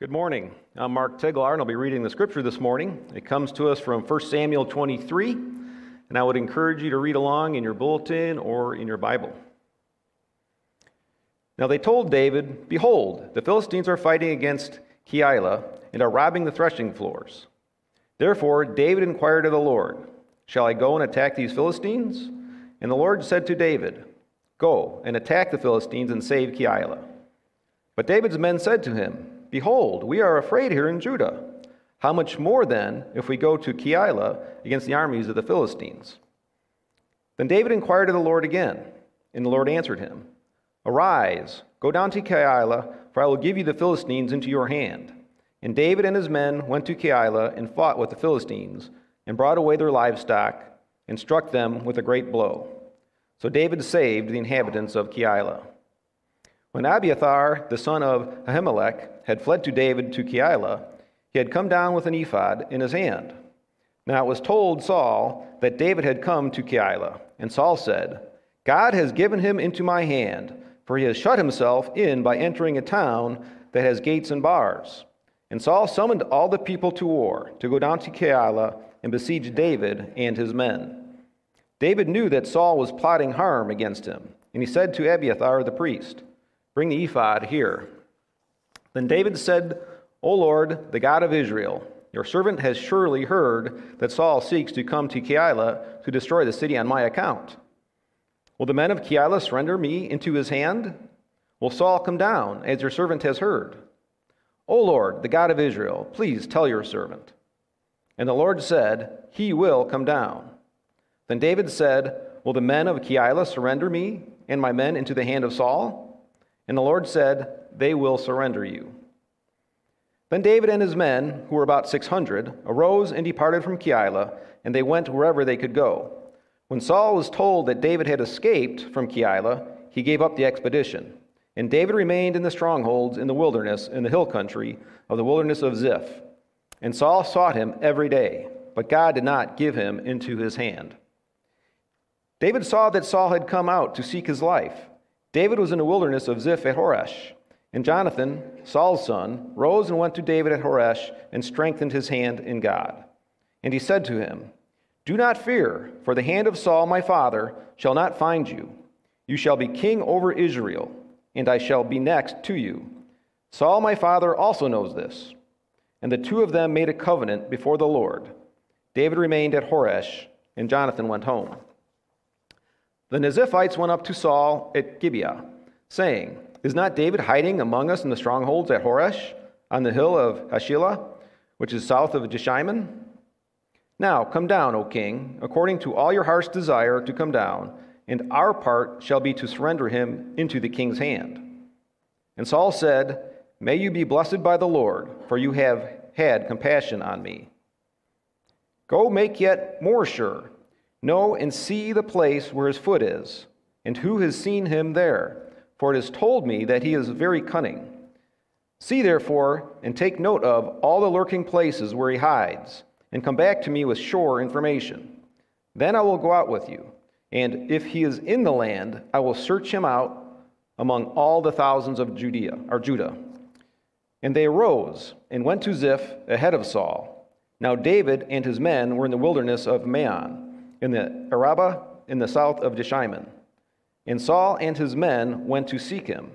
Good morning. I'm Mark Tiglar, and I'll be reading the scripture this morning. It comes to us from 1 Samuel 23, and I would encourage you to read along in your bulletin or in your Bible. Now they told David, Behold, the Philistines are fighting against Keilah and are robbing the threshing floors. Therefore David inquired of the Lord, Shall I go and attack these Philistines? And the Lord said to David, Go and attack the Philistines and save Keilah. But David's men said to him, Behold, we are afraid here in Judah. How much more then if we go to Keilah against the armies of the Philistines? Then David inquired of the Lord again, and the Lord answered him, Arise, go down to Keilah, for I will give you the Philistines into your hand. And David and his men went to Keilah and fought with the Philistines, and brought away their livestock, and struck them with a great blow. So David saved the inhabitants of Keilah. When Abiathar, the son of Ahimelech, had fled to David to Keilah, he had come down with an ephod in his hand. Now it was told Saul that David had come to Keilah, and Saul said, God has given him into my hand, for he has shut himself in by entering a town that has gates and bars. And Saul summoned all the people to war, to go down to Keilah and besiege David and his men. David knew that Saul was plotting harm against him, and he said to Abiathar the priest, Bring the ephod here. Then David said, O Lord, the God of Israel, your servant has surely heard that Saul seeks to come to Keilah to destroy the city on my account. Will the men of Keilah surrender me into his hand? Will Saul come down, as your servant has heard? O Lord, the God of Israel, please tell your servant. And the Lord said, He will come down. Then David said, Will the men of Keilah surrender me and my men into the hand of Saul? And the Lord said, They will surrender you. Then David and his men, who were about 600, arose and departed from Keilah, and they went wherever they could go. When Saul was told that David had escaped from Keilah, he gave up the expedition. And David remained in the strongholds in the wilderness, in the hill country of the wilderness of Ziph. And Saul sought him every day, but God did not give him into his hand. David saw that Saul had come out to seek his life. David was in the wilderness of Ziph at Horesh. And Jonathan, Saul's son, rose and went to David at Horesh and strengthened his hand in God. And he said to him, Do not fear, for the hand of Saul my father shall not find you. You shall be king over Israel, and I shall be next to you. Saul my father also knows this. And the two of them made a covenant before the Lord. David remained at Horesh, and Jonathan went home. The Neziphites went up to Saul at Gibeah, saying, Is not David hiding among us in the strongholds at Horesh, on the hill of Hachilah, which is south of Jeshimon? Now come down, O king, according to all your heart's desire to come down, and our part shall be to surrender him into the king's hand. And Saul said, May you be blessed by the Lord, for you have had compassion on me. Go make yet more sure Know and see the place where his foot is, and who has seen him there, for it is told me that he is very cunning. See therefore, and take note of all the lurking places where he hides, and come back to me with sure information. Then I will go out with you, and if he is in the land, I will search him out among all the thousands of Judea or Judah. And they arose and went to Ziph ahead of Saul. Now David and his men were in the wilderness of Maon in the Arabah, in the south of Jeshimon. And Saul and his men went to seek him.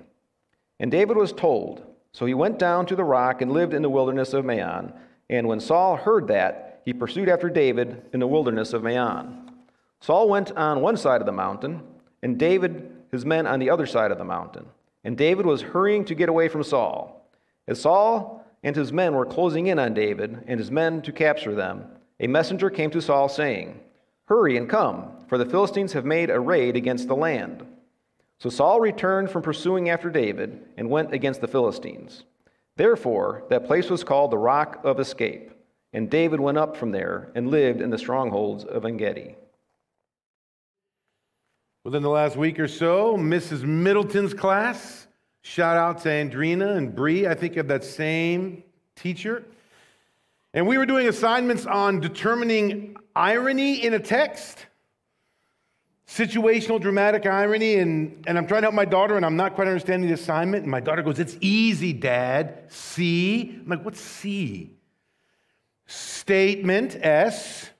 And David was told. So he went down to the rock and lived in the wilderness of Maon. And when Saul heard that, he pursued after David in the wilderness of Maon. Saul went on one side of the mountain, and David, his men, on the other side of the mountain. And David was hurrying to get away from Saul. As Saul and his men were closing in on David and his men to capture them, a messenger came to Saul saying, Hurry and come, for the Philistines have made a raid against the land. So Saul returned from pursuing after David and went against the Philistines. Therefore, that place was called the Rock of Escape, and David went up from there and lived in the strongholds of Engedi. Within the last week or so, Mrs. Middleton's class, shout out to Andrina and Bree, I think of that same teacher. And we were doing assignments on determining irony in a text. situational dramatic irony, and, and I'm trying to help my daughter, and I'm not quite understanding the assignment. And my daughter goes, It's easy, Dad. See? I'm like, What's see? Statement, S.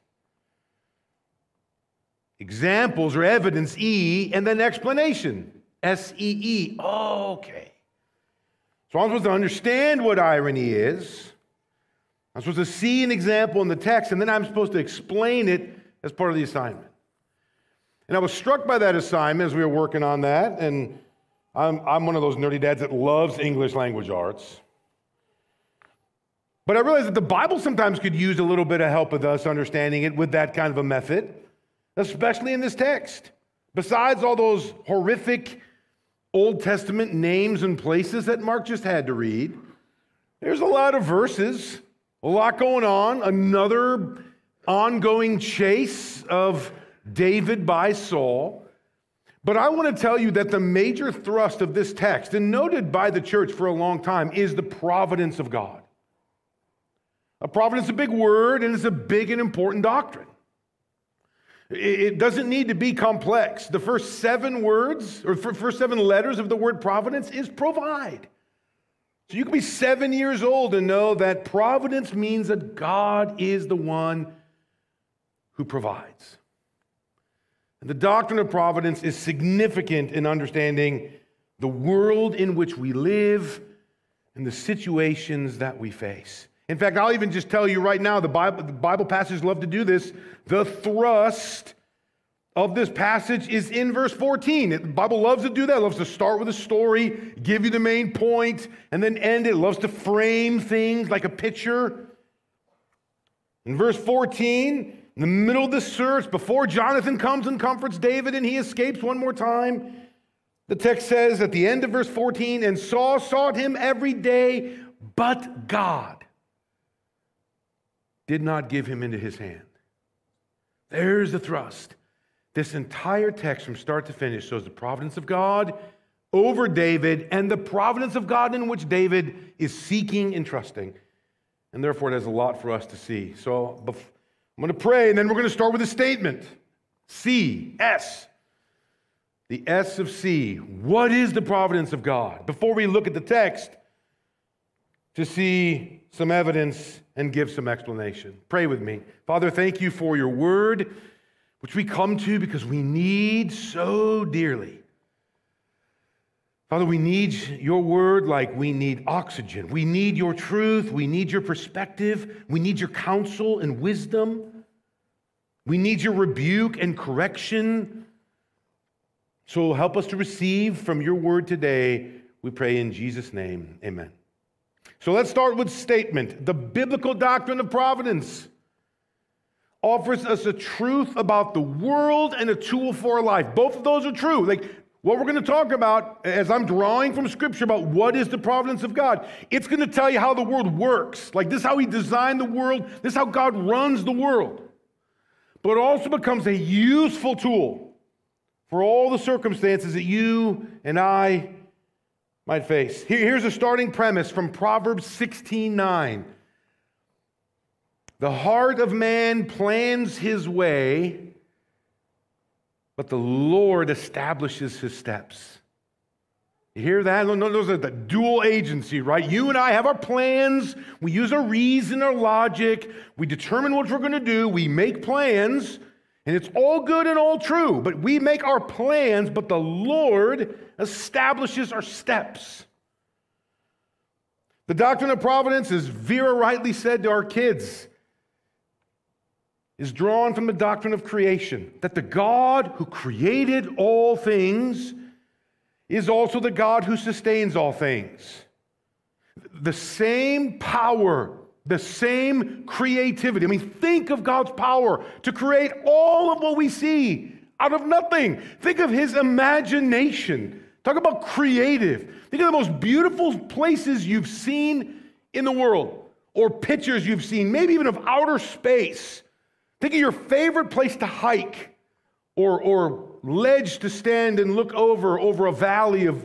Examples or evidence, E. And then explanation, S E E. Okay. So I'm supposed to understand what irony is. I'm supposed to see an example in the text, and then I'm supposed to explain it as part of the assignment. And I was struck by that assignment as we were working on that. And I'm, I'm one of those nerdy dads that loves English language arts. But I realized that the Bible sometimes could use a little bit of help with us understanding it with that kind of a method, especially in this text. Besides all those horrific Old Testament names and places that Mark just had to read, there's a lot of verses, a lot going on, another ongoing chase of David by Saul. But I want to tell you that the major thrust of this text, and noted by the church for a long time, is the providence of God. A providence is a big word, and it's a big and important doctrine. It doesn't need to be complex. The first seven words, or first seven letters of the word providence is provide. So you can be seven years old and know that providence means that God is the one who provides. And the doctrine of providence is significant in understanding the world in which we live and the situations that we face. In fact, I'll even just tell you right now the Bible, the Bible passages love to do this. The thrust of this passage is in verse 14. The Bible loves to do that. It loves to start with a story, give you the main point, and then end it. it loves to frame things like a picture. In verse 14, in the middle of the search, before Jonathan comes and comforts David and he escapes one more time, the text says at the end of verse 14, and Saul sought him every day, but God did not give him into his hand. There's the thrust. This entire text from start to finish shows the providence of God over David and the providence of God in which David is seeking and trusting. And therefore, it has a lot for us to see. So, I'm going to pray, and then we're going to start with a statement. C, S. The S of C. What is the providence of God? Before we look at the text, to see some evidence and give some explanation. Pray with me. Father, thank you for your word, which we come to because we need so dearly. Father, we need your word like we need oxygen. We need your truth. We need your perspective. We need your counsel and wisdom. We need your rebuke and correction. So help us to receive from your word today. We pray in Jesus' name. Amen. So let's start with statement. The biblical doctrine of providence offers us a truth about the world and a tool for life. Both of those are true. Like what we're going to talk about as I'm drawing from scripture about what is the providence of God, it's going to tell you how the world works. Like this is how he designed the world, this is how God runs the world. But it also becomes a useful tool for all the circumstances that you and I might face. here's a starting premise from Proverbs 16:9. The heart of man plans his way, but the Lord establishes his steps. You hear that? Those are the dual agency, right? You and I have our plans. We use our reason, our logic. We determine what we're going to do. We make plans, and it's all good and all true. But we make our plans, but the Lord establishes our steps. The doctrine of providence, as Vera rightly said to our kids, is drawn from the doctrine of creation that the God who created all things is also the God who sustains all things. The same power, the same creativity. I mean, think of God's power to create all of what we see out of nothing. Think of his imagination. Talk about creative. Think of the most beautiful places you've seen in the world, or pictures you've seen, maybe even of outer space. Think of your favorite place to hike or, or ledge to stand and look over over a valley of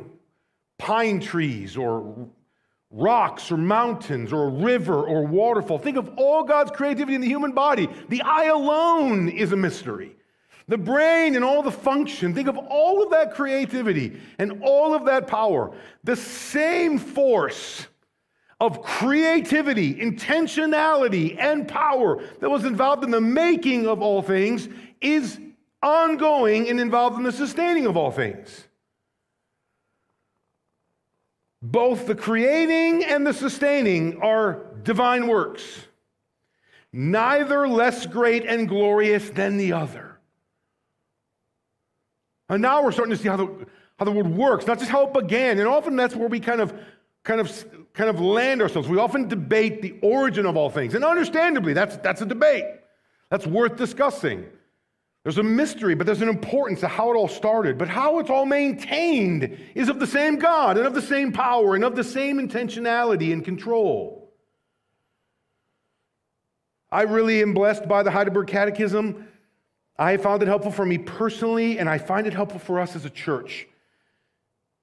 pine trees or rocks or mountains or a river or waterfall. Think of all God's creativity in the human body. The eye alone is a mystery. The brain and all the function, think of all of that creativity and all of that power. The same force of creativity, intentionality, and power that was involved in the making of all things is ongoing and involved in the sustaining of all things. Both the creating and the sustaining are divine works, neither less great and glorious than the other. And now we're starting to see how the, how the word works, not just how it began. And often that's where we kind of, kind of, kind of land ourselves. We often debate the origin of all things. And understandably, that's, that's a debate. That's worth discussing. There's a mystery, but there's an importance to how it all started. But how it's all maintained is of the same God and of the same power and of the same intentionality and control. I really am blessed by the Heidelberg Catechism. I found it helpful for me personally, and I find it helpful for us as a church.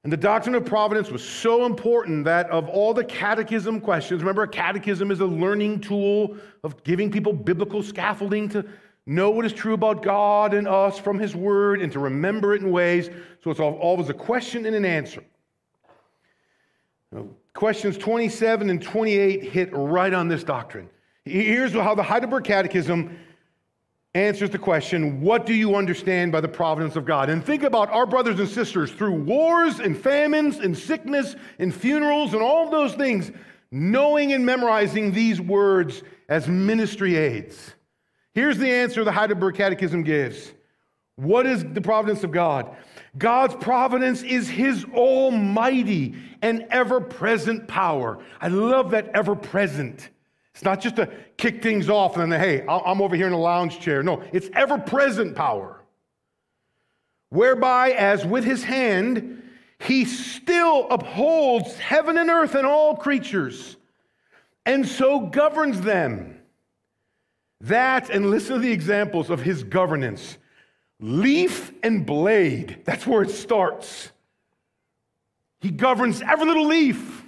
And the doctrine of providence was so important that of all the catechism questions, remember, a catechism is a learning tool of giving people biblical scaffolding to know what is true about God and us from His Word and to remember it in ways. So it's always a question and an answer. Questions 27 and 28 hit right on this doctrine. Here's how the Heidelberg Catechism answers the question What do you understand by the providence of God? And think about our brothers and sisters through wars and famines and sickness and funerals and all those things, knowing and memorizing these words as ministry aids. Here's the answer the Heidelberg Catechism gives What is the providence of God? God's providence is his almighty and ever present power. I love that ever present. It's not just to kick things off and then, hey, I'm over here in a lounge chair. No, it's ever present power. Whereby, as with his hand, he still upholds heaven and earth and all creatures, and so governs them that, and listen to the examples of his governance leaf and blade, that's where it starts. He governs every little leaf,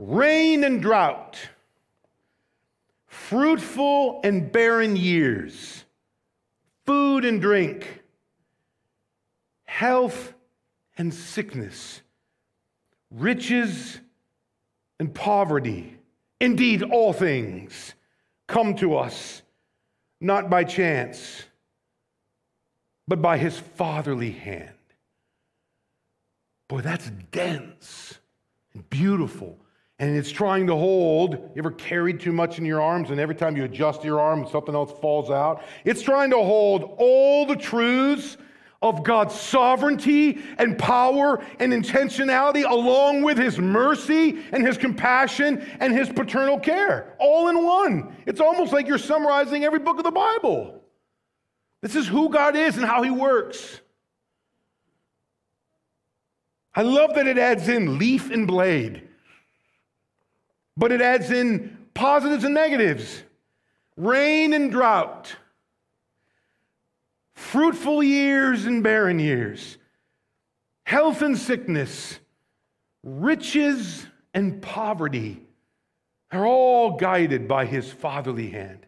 rain and drought, fruitful and barren years, food and drink, health and sickness, riches and poverty, indeed, all things come to us not by chance, but by his fatherly hand. Boy, that's dense and beautiful. And it's trying to hold. You ever carried too much in your arms, and every time you adjust your arm, something else falls out? It's trying to hold all the truths of God's sovereignty and power and intentionality, along with His mercy and His compassion and His paternal care, all in one. It's almost like you're summarizing every book of the Bible. This is who God is and how He works. I love that it adds in leaf and blade, but it adds in positives and negatives, rain and drought fruitful years and barren years, health and sickness, riches and poverty are all guided by his fatherly hand,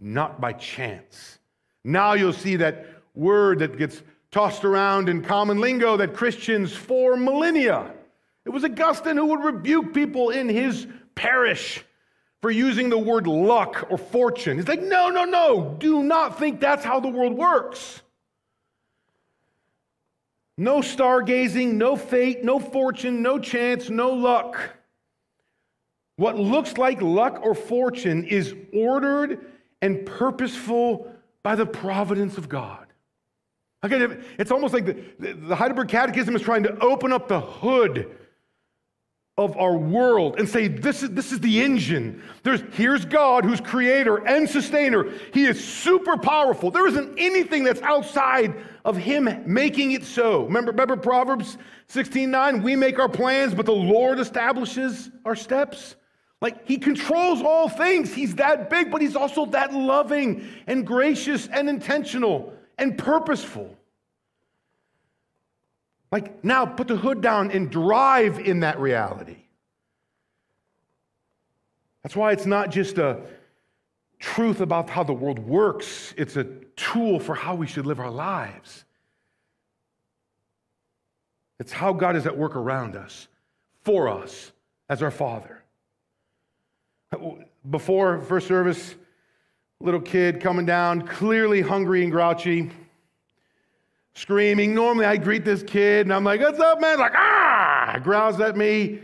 not by chance. Now you'll see that word that gets tossed around in common lingo that Christians for millennia. It was Augustine who would rebuke people in his parish for using the word luck or fortune. He's like, no, no, no, do not think that's how the world works. No stargazing, no fate, no fortune, no chance, no luck. What looks like luck or fortune is ordered and purposeful by the providence of God. Again, it's almost like the, the Heidelberg Catechism is trying to open up the hood of our world and say, this is, this is the engine. There's, here's God who's creator and sustainer. He is super powerful. There isn't anything that's outside of him making it so. Remember, remember Proverbs 16 9? We make our plans, but the Lord establishes our steps. Like he controls all things. He's that big, but he's also that loving and gracious and intentional and purposeful. Like, now put the hood down and drive in that reality. That's why it's not just a truth about how the world works, it's a tool for how we should live our lives. It's how God is at work around us, for us, as our Father. Before first service, little kid coming down, clearly hungry and grouchy, screaming. Normally I greet this kid and I'm like, What's up, man? Like, ah, growls at me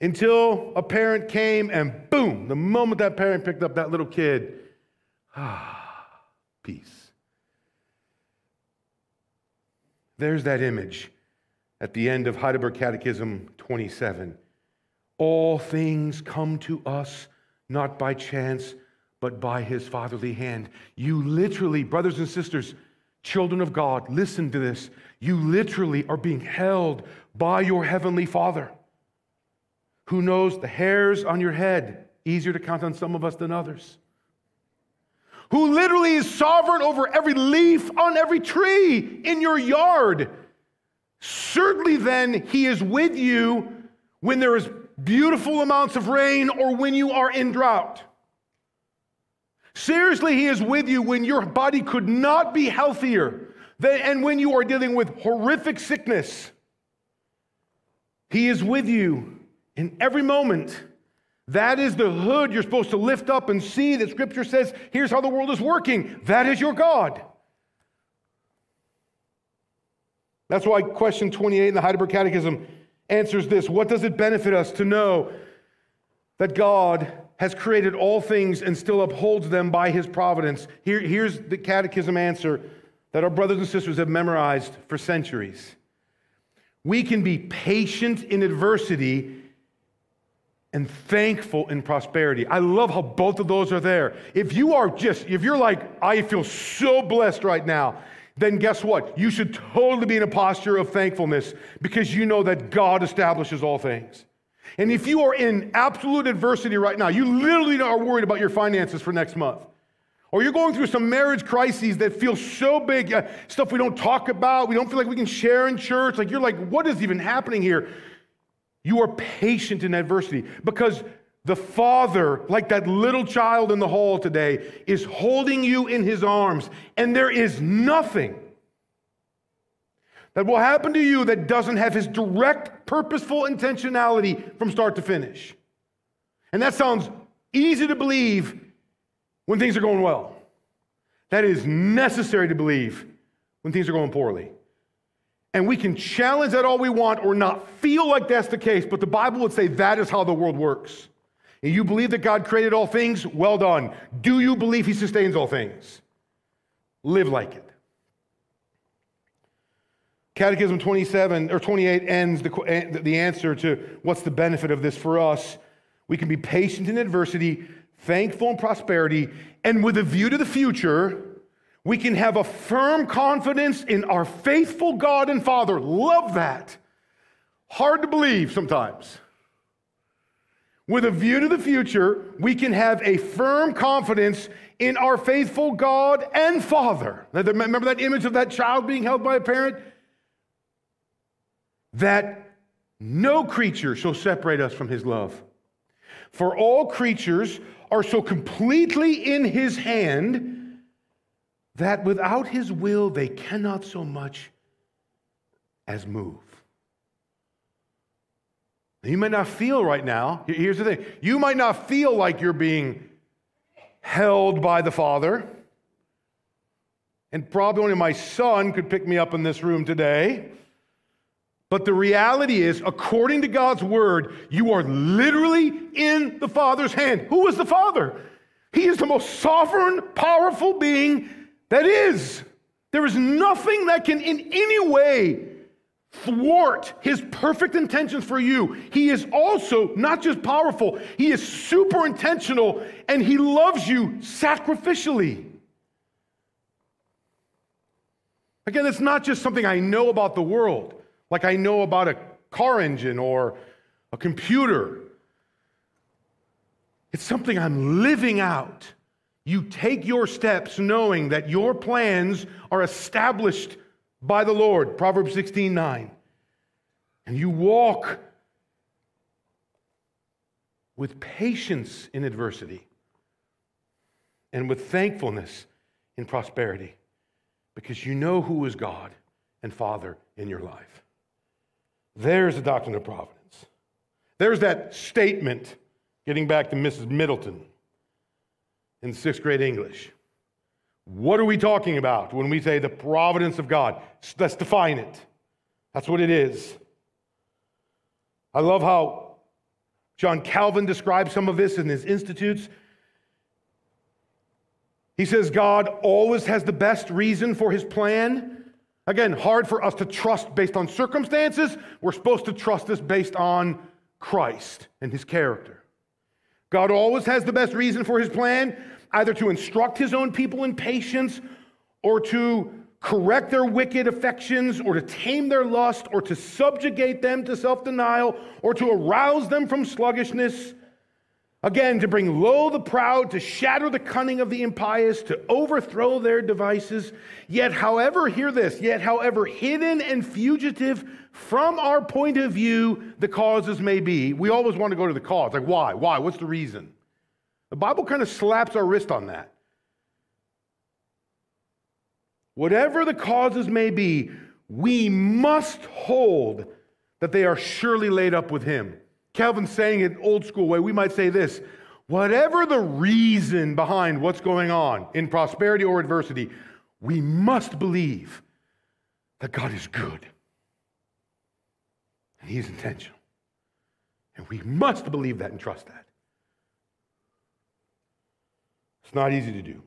until a parent came and boom, the moment that parent picked up that little kid, ah, peace. There's that image at the end of Heidelberg Catechism 27. All things come to us not by chance, but by his fatherly hand. You literally, brothers and sisters, children of God, listen to this. You literally are being held by your heavenly Father who knows the hairs on your head, easier to count on some of us than others, who literally is sovereign over every leaf on every tree in your yard. Certainly, then, he is with you when there is beautiful amounts of rain or when you are in drought. Seriously, He is with you when your body could not be healthier than, and when you are dealing with horrific sickness. He is with you in every moment. That is the hood you're supposed to lift up and see that Scripture says, here's how the world is working. That is your God. That's why question 28 in the Heidelberg Catechism answers this What does it benefit us to know that God has created all things and still upholds them by his providence? Here, here's the catechism answer that our brothers and sisters have memorized for centuries. We can be patient in adversity and thankful in prosperity. I love how both of those are there. If you are just, if you're like, I feel so blessed right now, then guess what? You should totally be in a posture of thankfulness because you know that God establishes all things. And if you are in absolute adversity right now, you literally are worried about your finances for next month. Or you're going through some marriage crises that feel so big, uh, stuff we don't talk about, we don't feel like we can share in church. Like you're like, what is even happening here? You are patient in adversity because the Father, like that little child in the hall today, is holding you in his arms, and there is nothing that will happen to you that doesn't have his direct, purposeful intentionality from start to finish. And that sounds easy to believe when things are going well. That is necessary to believe when things are going poorly. And we can challenge that all we want or not feel like that's the case, but the Bible would say that is how the world works. And you believe that God created all things? Well done. Do you believe He sustains all things? Live like it. Catechism 27 or 28 ends the, eh, the answer to what's the benefit of this for us. We can be patient in adversity, thankful in prosperity, and with a view to the future, we can have a firm confidence in our faithful God and Father. Love that. Hard to believe sometimes. With a view to the future, we can have a firm confidence in our faithful God and Father. Remember that image of that child being held by a parent? That no creature shall separate us from his love. For all creatures are so completely in his hand that without his will they cannot so much as move. You might not feel right now, here's the thing you might not feel like you're being held by the Father. And probably only my son could pick me up in this room today. But the reality is, according to God's word, you are literally in the Father's hand. Who is the Father? He is the most sovereign, powerful being that is. There is nothing that can in any way thwart his perfect intentions for you. He is also not just powerful, he is super intentional and he loves you sacrificially. Again, it's not just something I know about the world like I know about a car engine or a computer. It's something I'm living out. You take your steps knowing that your plans are established by the Lord, Proverbs 16 9. And you walk with patience in adversity. and with thankfulness in prosperity because you know who is God and Father in your life. There's the doctrine of providence. There's that statement, getting back to Mrs. Middleton in sixth grade English. What are we talking about when we say the providence of God? Let's define it. That's what it is. I love how John Calvin describes some of this in his Institutes. He says God always has the best reason for his plan. Again, hard for us to trust based on circumstances. We're supposed to trust this based on Christ and his character. God always has the best reason for his plan, either to instruct his own people in patience or to correct their wicked affections or to tame their lust or to subjugate them to self denial or to arouse them from sluggishness Again, to bring low the proud, to shatter the cunning of the impious, to overthrow their devices. Yet, however, hear this, yet, however hidden and fugitive from our point of view the causes may be, we always want to go to the cause. Like, why? Why? What's the reason? The Bible kind of slaps our wrist on that. Whatever the causes may be, we must hold that they are surely laid up with Him. Calvin's saying it old school way. We might say this whatever the reason behind what's going on in prosperity or adversity, we must believe that God is good and He's intentional. And we must believe that and trust that. It's not easy to do.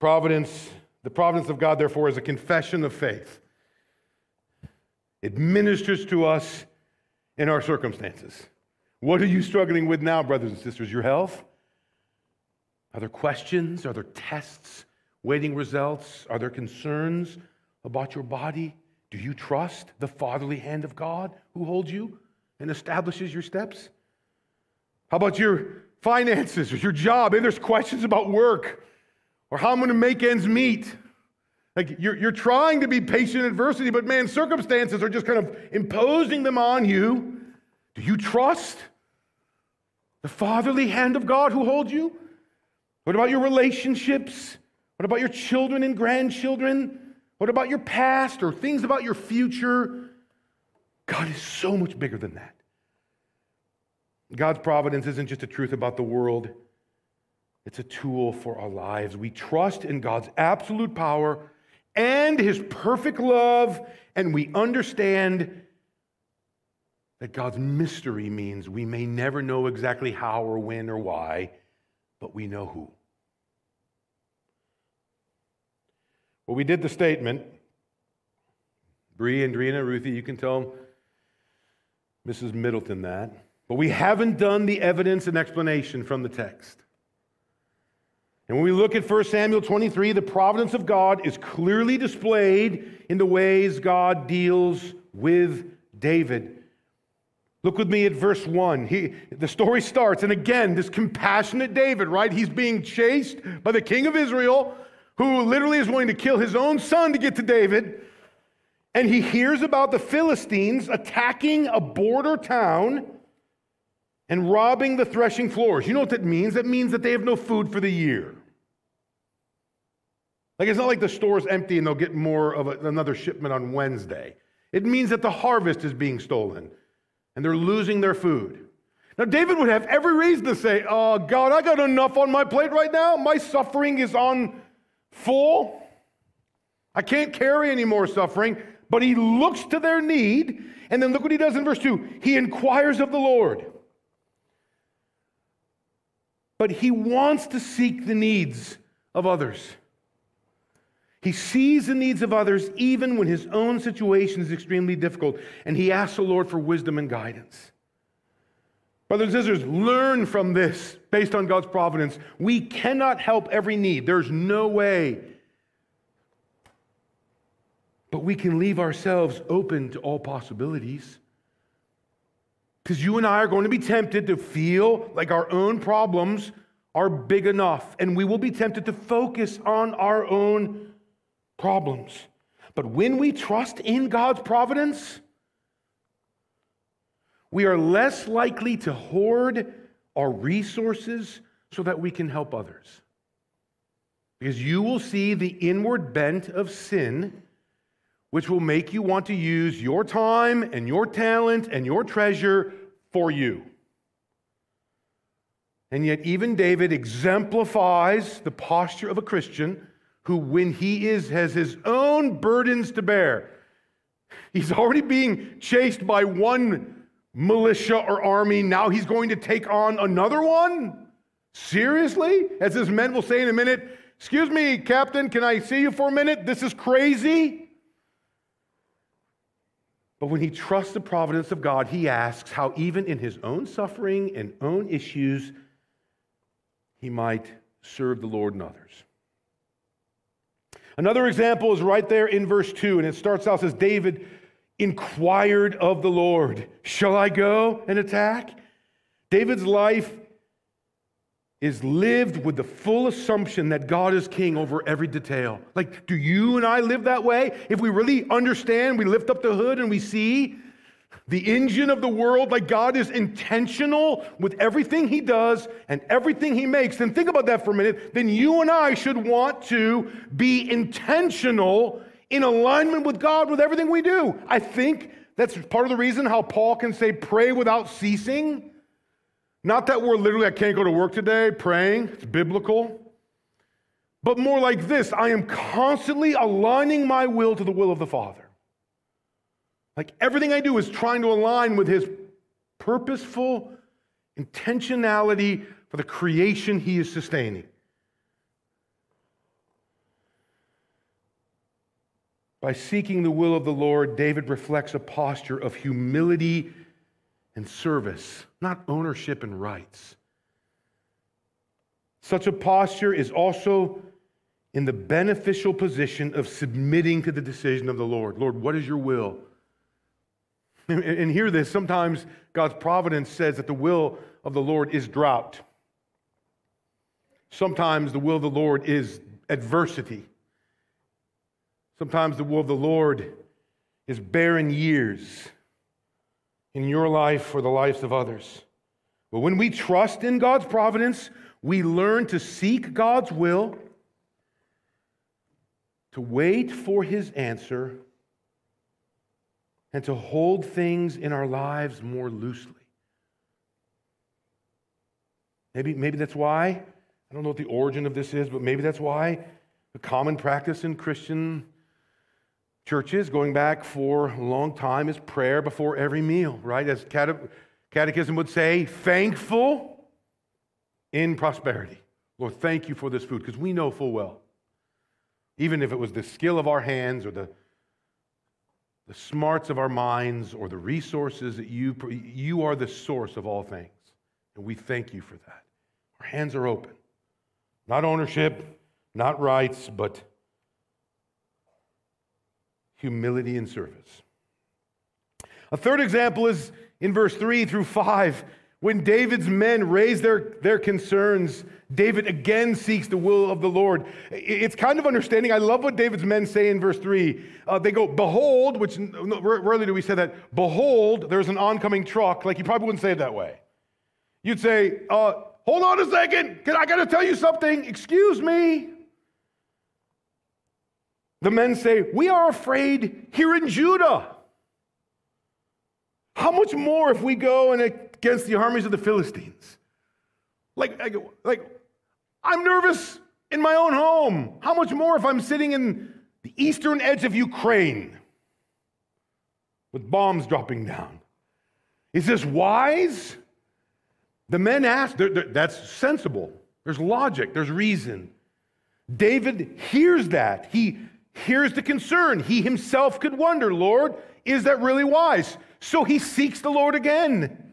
Providence, the providence of God, therefore, is a confession of faith. It ministers to us in our circumstances. What are you struggling with now, brothers and sisters? Your health? Are there questions? Are there tests waiting results? Are there concerns about your body? Do you trust the fatherly hand of God who holds you and establishes your steps? How about your finances or your job? Maybe there's questions about work or how I'm going to make ends meet. Like you're, you're trying to be patient in adversity, but man, circumstances are just kind of imposing them on you. Do you trust the fatherly hand of God who holds you? What about your relationships? What about your children and grandchildren? What about your past or things about your future? God is so much bigger than that. God's providence isn't just a truth about the world, it's a tool for our lives. We trust in God's absolute power and his perfect love, and we understand that God's mystery means we may never know exactly how or when or why, but we know who. Well, we did the statement. Bree and Drina, Ruthie, you can tell Mrs. Middleton that. But we haven't done the evidence and explanation from the text. And when we look at 1 Samuel 23, the providence of God is clearly displayed in the ways God deals with David. Look with me at verse 1. He, the story starts, and again, this compassionate David, right? He's being chased by the king of Israel, who literally is willing to kill his own son to get to David. And he hears about the Philistines attacking a border town and robbing the threshing floors. You know what that means? That means that they have no food for the year. Like, it's not like the store's empty and they'll get more of a, another shipment on Wednesday. It means that the harvest is being stolen and they're losing their food. Now, David would have every reason to say, Oh, God, I got enough on my plate right now. My suffering is on full. I can't carry any more suffering. But he looks to their need. And then look what he does in verse 2 he inquires of the Lord. But he wants to seek the needs of others. He sees the needs of others even when his own situation is extremely difficult, and he asks the Lord for wisdom and guidance. Brothers and sisters, learn from this based on God's providence. We cannot help every need, there's no way. But we can leave ourselves open to all possibilities. Because you and I are going to be tempted to feel like our own problems are big enough, and we will be tempted to focus on our own problems. But when we trust in God's providence, we are less likely to hoard our resources so that we can help others. Because you will see the inward bent of sin, which will make you want to use your time and your talent and your treasure for you. And yet, even David exemplifies the posture of a Christian who, when he is, has his own burdens to bear, he's already being chased by one militia or army. Now he's going to take on another one? Seriously? As his men will say in a minute, Excuse me, Captain, can I see you for a minute? This is crazy. But when he trusts the providence of God, he asks how, even in his own suffering and own issues, he might serve the Lord and others. Another example is right there in verse 2, and it starts out says, David inquired of the Lord, Shall I go and attack? David's life is lived with the full assumption that God is king over every detail. Like, do you and I live that way? If we really understand, we lift up the hood and we see the engine of the world, like God is intentional with everything he does and everything he makes, then think about that for a minute. Then you and I should want to be intentional in alignment with God with everything we do. I think that's part of the reason how Paul can say, pray without ceasing. Not that we're literally, I can't go to work today praying, it's biblical. But more like this I am constantly aligning my will to the will of the Father. Like everything I do is trying to align with His purposeful intentionality for the creation He is sustaining. By seeking the will of the Lord, David reflects a posture of humility and service, not ownership and rights. Such a posture is also in the beneficial position of submitting to the decision of the Lord. Lord, what is your will? And hear this sometimes God's providence says that the will of the Lord is drought. Sometimes the will of the Lord is adversity. Sometimes the will of the Lord is barren years in your life or the lives of others. But when we trust in God's providence, we learn to seek God's will, to wait for his answer, and to hold things in our lives more loosely. Maybe, maybe that's why, I don't know what the origin of this is, but maybe that's why the common practice in Christian churches going back for a long time is prayer before every meal, right? As catechism would say, thankful in prosperity. Lord, thank you for this food because we know full well, even if it was the skill of our hands or the, the smarts of our minds or the resources that you, you are the source of all things. And we thank you for that. Our hands are open. Not ownership, not rights, but humility and service. A third example is in verse 3 through 5. When David's men raise their, their concerns, David again seeks the will of the Lord. It's kind of understanding. I love what David's men say in verse 3. Uh, they go, Behold, which rarely do we say that, Behold, there's an oncoming truck. Like you probably wouldn't say it that way. You'd say, uh, Hold on a second. Can, I got to tell you something. Excuse me. The men say, We are afraid here in Judah. How much more if we go and against the armies of the Philistines? Like, like, I'm nervous in my own home. How much more if I'm sitting in the eastern edge of Ukraine with bombs dropping down? Is this wise? The men ask, they're, they're, that's sensible. There's logic, there's reason. David hears that. He hears the concern. He himself could wonder, Lord, is that really wise? So he seeks the Lord again.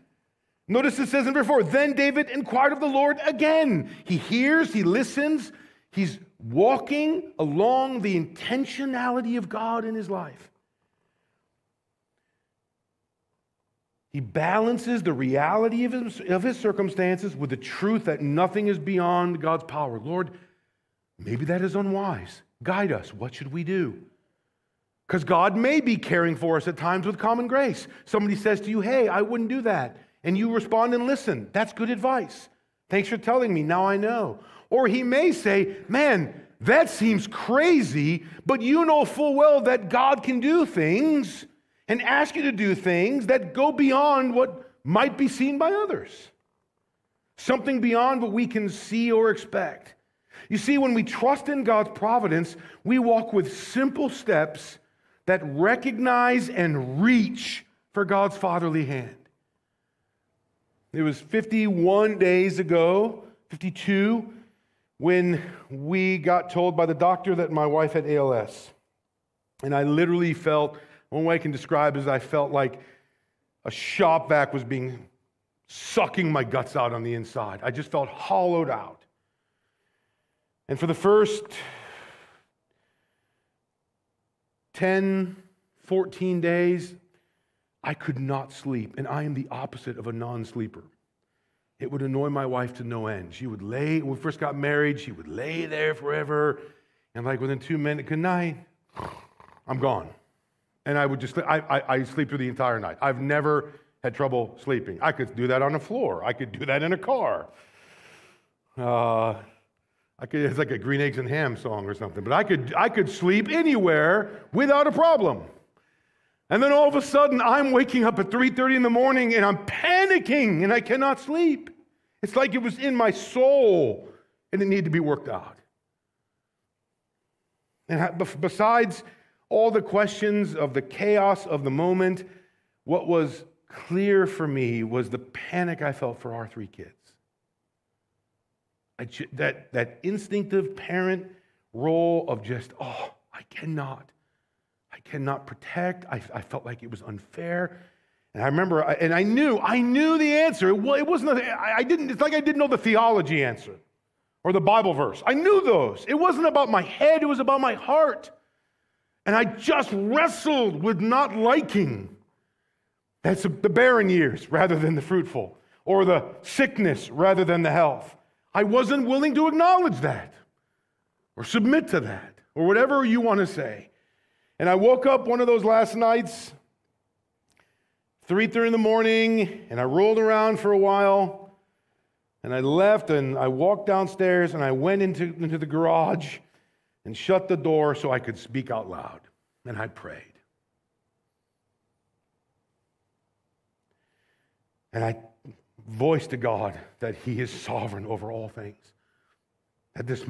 Notice it says in verse 4 Then David inquired of the Lord again. He hears, he listens, he's walking along the intentionality of God in his life. He balances the reality of his, of his circumstances with the truth that nothing is beyond God's power. Lord, maybe that is unwise. Guide us. What should we do? Because God may be caring for us at times with common grace. Somebody says to you, Hey, I wouldn't do that. And you respond and listen. That's good advice. Thanks for telling me. Now I know. Or he may say, Man, that seems crazy, but you know full well that God can do things and ask you to do things that go beyond what might be seen by others. Something beyond what we can see or expect. You see, when we trust in God's providence, we walk with simple steps that recognize and reach for God's fatherly hand. It was 51 days ago, 52, when we got told by the doctor that my wife had ALS. And I literally felt, one way I can describe is I felt like a shop vac was being sucking my guts out on the inside. I just felt hollowed out. And for the first 10, 14 days, I could not sleep. And I am the opposite of a non sleeper. It would annoy my wife to no end. She would lay, when we first got married, she would lay there forever. And like within two minutes, good night, I'm gone. And I would just, I, I, I sleep through the entire night. I've never had trouble sleeping. I could do that on the floor. I could do that in a car. Uh, I could, it's like a green eggs and ham song or something, but I could, I could sleep anywhere without a problem. And then all of a sudden, I'm waking up at 3:30 in the morning and I'm panicking and I cannot sleep. It's like it was in my soul and it needed to be worked out. And besides all the questions of the chaos of the moment, what was clear for me was the panic I felt for our three kids. Ju- that, that instinctive parent role of just, oh, I cannot I cannot protect. I, I felt like it was unfair. And I remember, and I knew, I knew the answer. It wasn't, I didn't, it's like I didn't know the theology answer or the Bible verse. I knew those. It wasn't about my head, it was about my heart. And I just wrestled with not liking. That's the barren years rather than the fruitful, or the sickness rather than the health. I wasn't willing to acknowledge that, or submit to that, or whatever you want to say. And I woke up one of those last nights, 3:30 in the morning, and I rolled around for a while. And I left and I walked downstairs and I went into, into the garage and shut the door so I could speak out loud. And I prayed. And I voiced to God that He is sovereign over all things. This,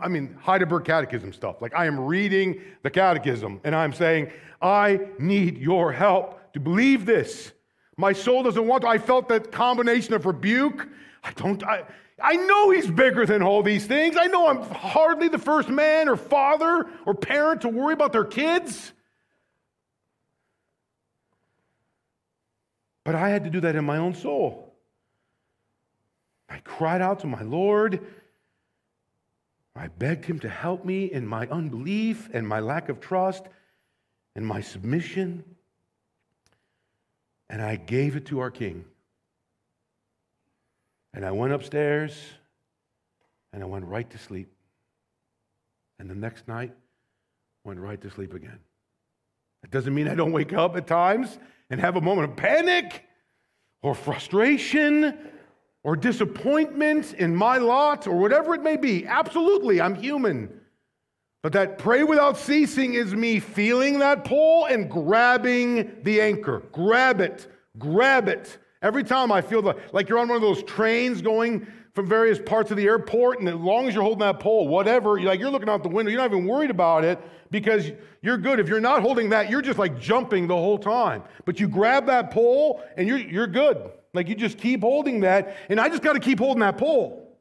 I mean, Heidelberg Catechism stuff. Like, I am reading the Catechism and I'm saying, I need your help to believe this. My soul doesn't want to. I felt that combination of rebuke. I don't, I, I know he's bigger than all these things. I know I'm hardly the first man or father or parent to worry about their kids. But I had to do that in my own soul. I cried out to my Lord. I begged him to help me in my unbelief and my lack of trust and my submission. And I gave it to our king. And I went upstairs and I went right to sleep. And the next night, went right to sleep again. It doesn't mean I don't wake up at times and have a moment of panic or frustration or disappointment in my lot or whatever it may be. Absolutely, I'm human. But that pray without ceasing is me feeling that pull and grabbing the anchor. Grab it, grab it. Every time I feel the, like you're on one of those trains going from various parts of the airport, and as long as you're holding that pole, whatever, you're like you're looking out the window, you're not even worried about it because you're good. If you're not holding that, you're just like jumping the whole time. But you grab that pole and you're, you're good. Like you just keep holding that, and I just got to keep holding that pole.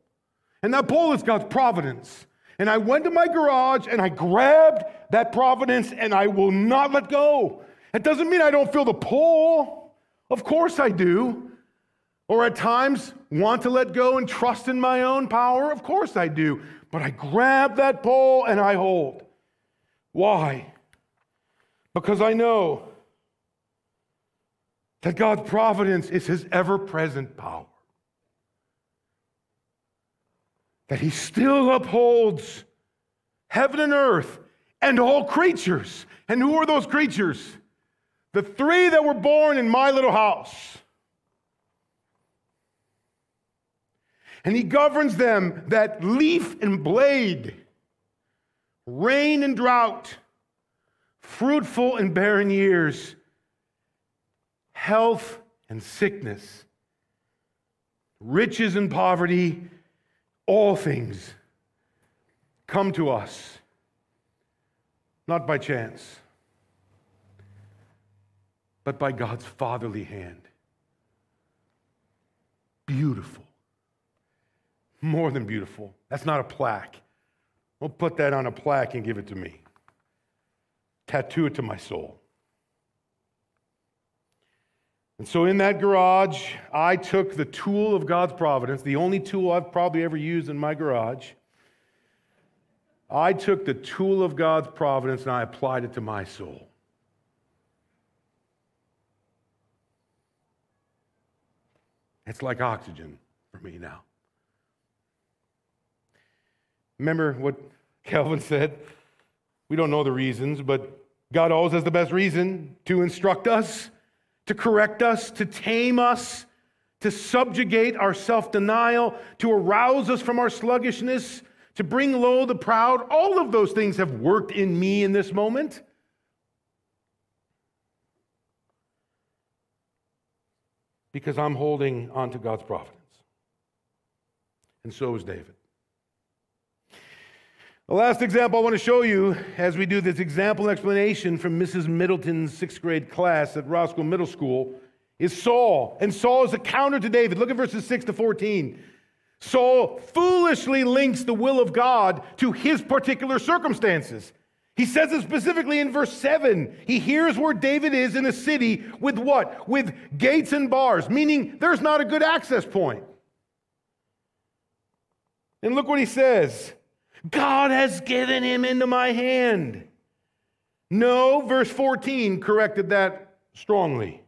And that pole is God's providence. And I went to my garage and I grabbed that providence and I will not let go. It doesn't mean I don't feel the pull. Of course I do. Or at times want to let go and trust in my own power. Of course I do. But I grab that pole and I hold. Why? Because I know that God's providence is his ever present power. That he still upholds heaven and earth and all creatures. And who are those creatures? The three that were born in my little house. And he governs them that leaf and blade, rain and drought, fruitful and barren years, health and sickness, riches and poverty, all things come to us, not by chance, but by God's fatherly hand. Beautiful. More than beautiful. That's not a plaque. We'll put that on a plaque and give it to me. Tattoo it to my soul. And so in that garage, I took the tool of God's providence, the only tool I've probably ever used in my garage. I took the tool of God's providence and I applied it to my soul. It's like oxygen for me now. Remember what Calvin said? We don't know the reasons, but God always has the best reason to instruct us to correct us, to tame us, to subjugate our self denial, to arouse us from our sluggishness, to bring low the proud. All of those things have worked in me in this moment. Because I'm holding on to God's providence. And so is David. The last example I want to show you as we do this example explanation from Mrs. Middleton's sixth grade class at Roscoe Middle School is Saul. And Saul is a counter to David. Look at verses 6 to 14. Saul foolishly links the will of God to his particular circumstances. He says it specifically in verse 7. He hears where David is in a city with what? With gates and bars, meaning there's not a good access point. And look what he says God has given him into my hand. No, verse 14 corrected that strongly.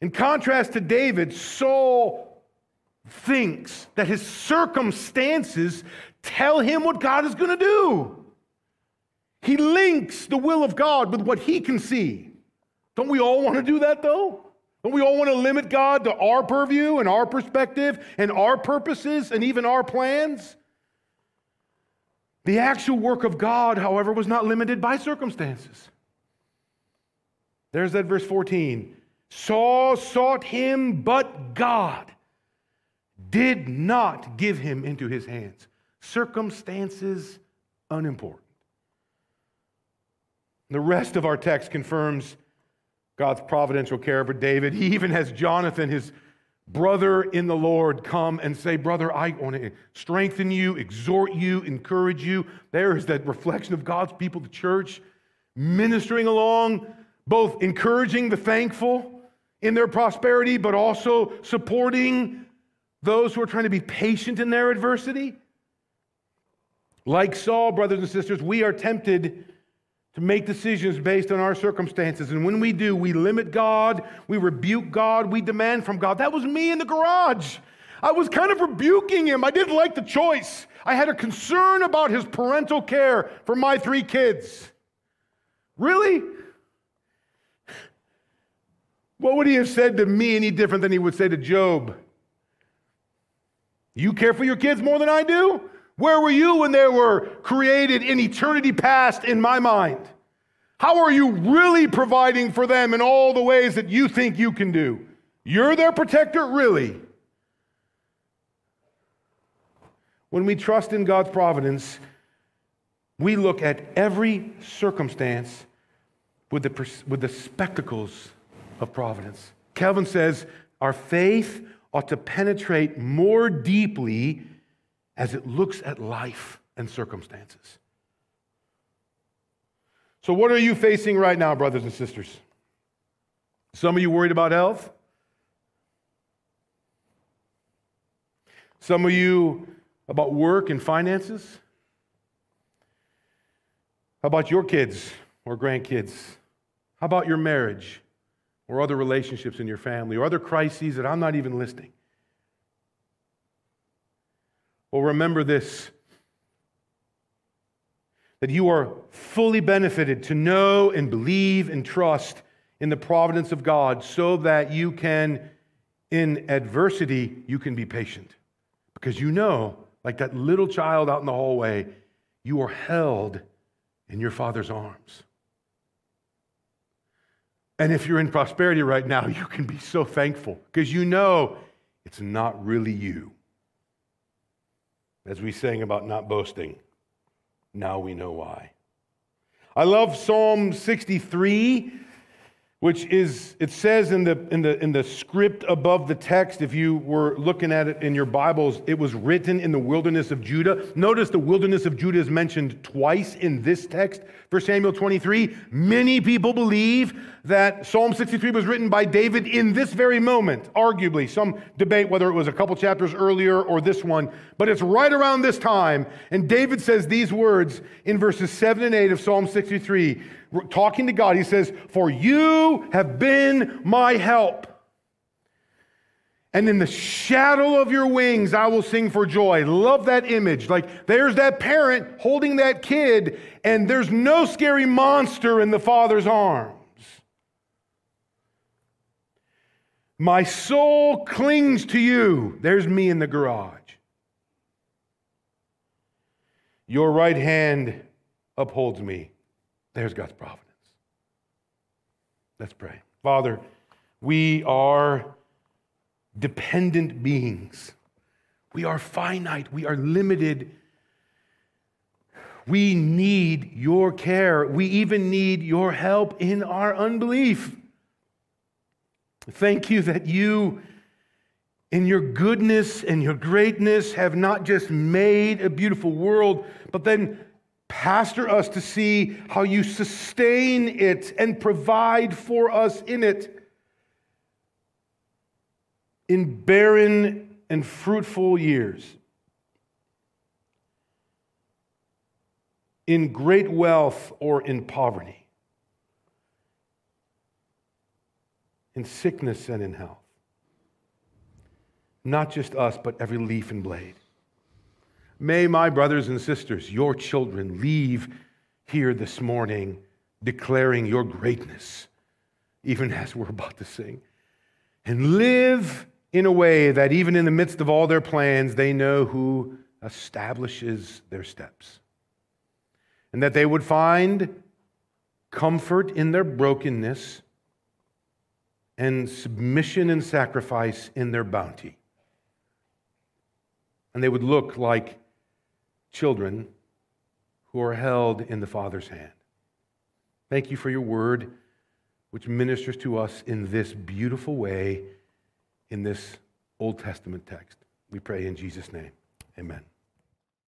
In contrast to David, Saul thinks that his circumstances tell him what God is going to do. He links the will of God with what he can see. Don't we all want to do that though? Don't we all want to limit God to our purview and our perspective and our purposes and even our plans? The actual work of God, however, was not limited by circumstances. There's that verse 14. Saul sought him, but God did not give him into his hands. Circumstances unimportant. The rest of our text confirms God's providential care for David. He even has Jonathan, his brother in the Lord come and say, Brother, I want to strengthen you, exhort you, encourage you. There is that reflection of God's people, the church, ministering along, both encouraging the thankful in their prosperity, but also supporting those who are trying to be patient in their adversity. Like Saul, brothers and sisters, we are tempted to make decisions based on our circumstances. And when we do, we limit God, we rebuke God, we demand from God. That was me in the garage. I was kind of rebuking him. I didn't like the choice. I had a concern about his parental care for my three kids. Really? What would he have said to me any different than he would say to Job? You care for your kids more than I do? Where were you when they were created in eternity past in my mind? How are you really providing for them in all the ways that you think you can do? You're their protector, really? When we trust in God's providence, we look at every circumstance with the, with the spectacles of providence. Calvin says our faith ought to penetrate more deeply as it looks at life and circumstances. So, what are you facing right now, brothers and sisters? Some of you worried about health. Some of you about work and finances. How about your kids or grandkids? How about your marriage or other relationships in your family or other crises that I'm not even listing? Well, remember this that you are fully benefited to know and believe and trust in the providence of God so that you can in adversity, you can be patient because you know, like that little child out in the hallway, you are held in your father's arms. And if you're in prosperity right now, you can be so thankful because you know it's not really you. As we sang about not boasting, now we know why. I love Psalm 63 which is it says in the in the in the script above the text if you were looking at it in your bibles it was written in the wilderness of judah. Notice the wilderness of judah is mentioned twice in this text for samuel 23 many people believe that psalm 63 was written by david in this very moment arguably. Some debate whether it was a couple chapters earlier or this one but it's right around this time. And david says these words in verses 7 and 8 of psalm 63 talking to God, he says, For you have been my help. And in the shadow of your wings, I will sing for joy. Love that image. Like, there's that parent holding that kid, and there's no scary monster in the father's arms. My soul clings to you. There's me in the garage. Your right hand upholds me. There's God's providence. Let's pray. Father, we are dependent beings. We are finite. We are limited. We need your care. We even need your help in our unbelief. Thank you that you, in your goodness and your greatness, have not just made a beautiful world, but then pastor us to see how you sustain it and provide for us in it. In barren and fruitful years, in great wealth or in poverty, in sickness and in health. Not just us, but every leaf and blade. May my brothers and sisters, your children, leave here this morning declaring your greatness, even as we're about to sing, and live in a way that even in the midst of all their plans, they know who establishes their steps. And that they would find comfort in their brokenness and submission and sacrifice in their bounty. And they would look like children who are held in the Father's hand. Thank you for your word, which ministers to us in this beautiful way in this Old Testament text. We pray in Jesus' name. Amen.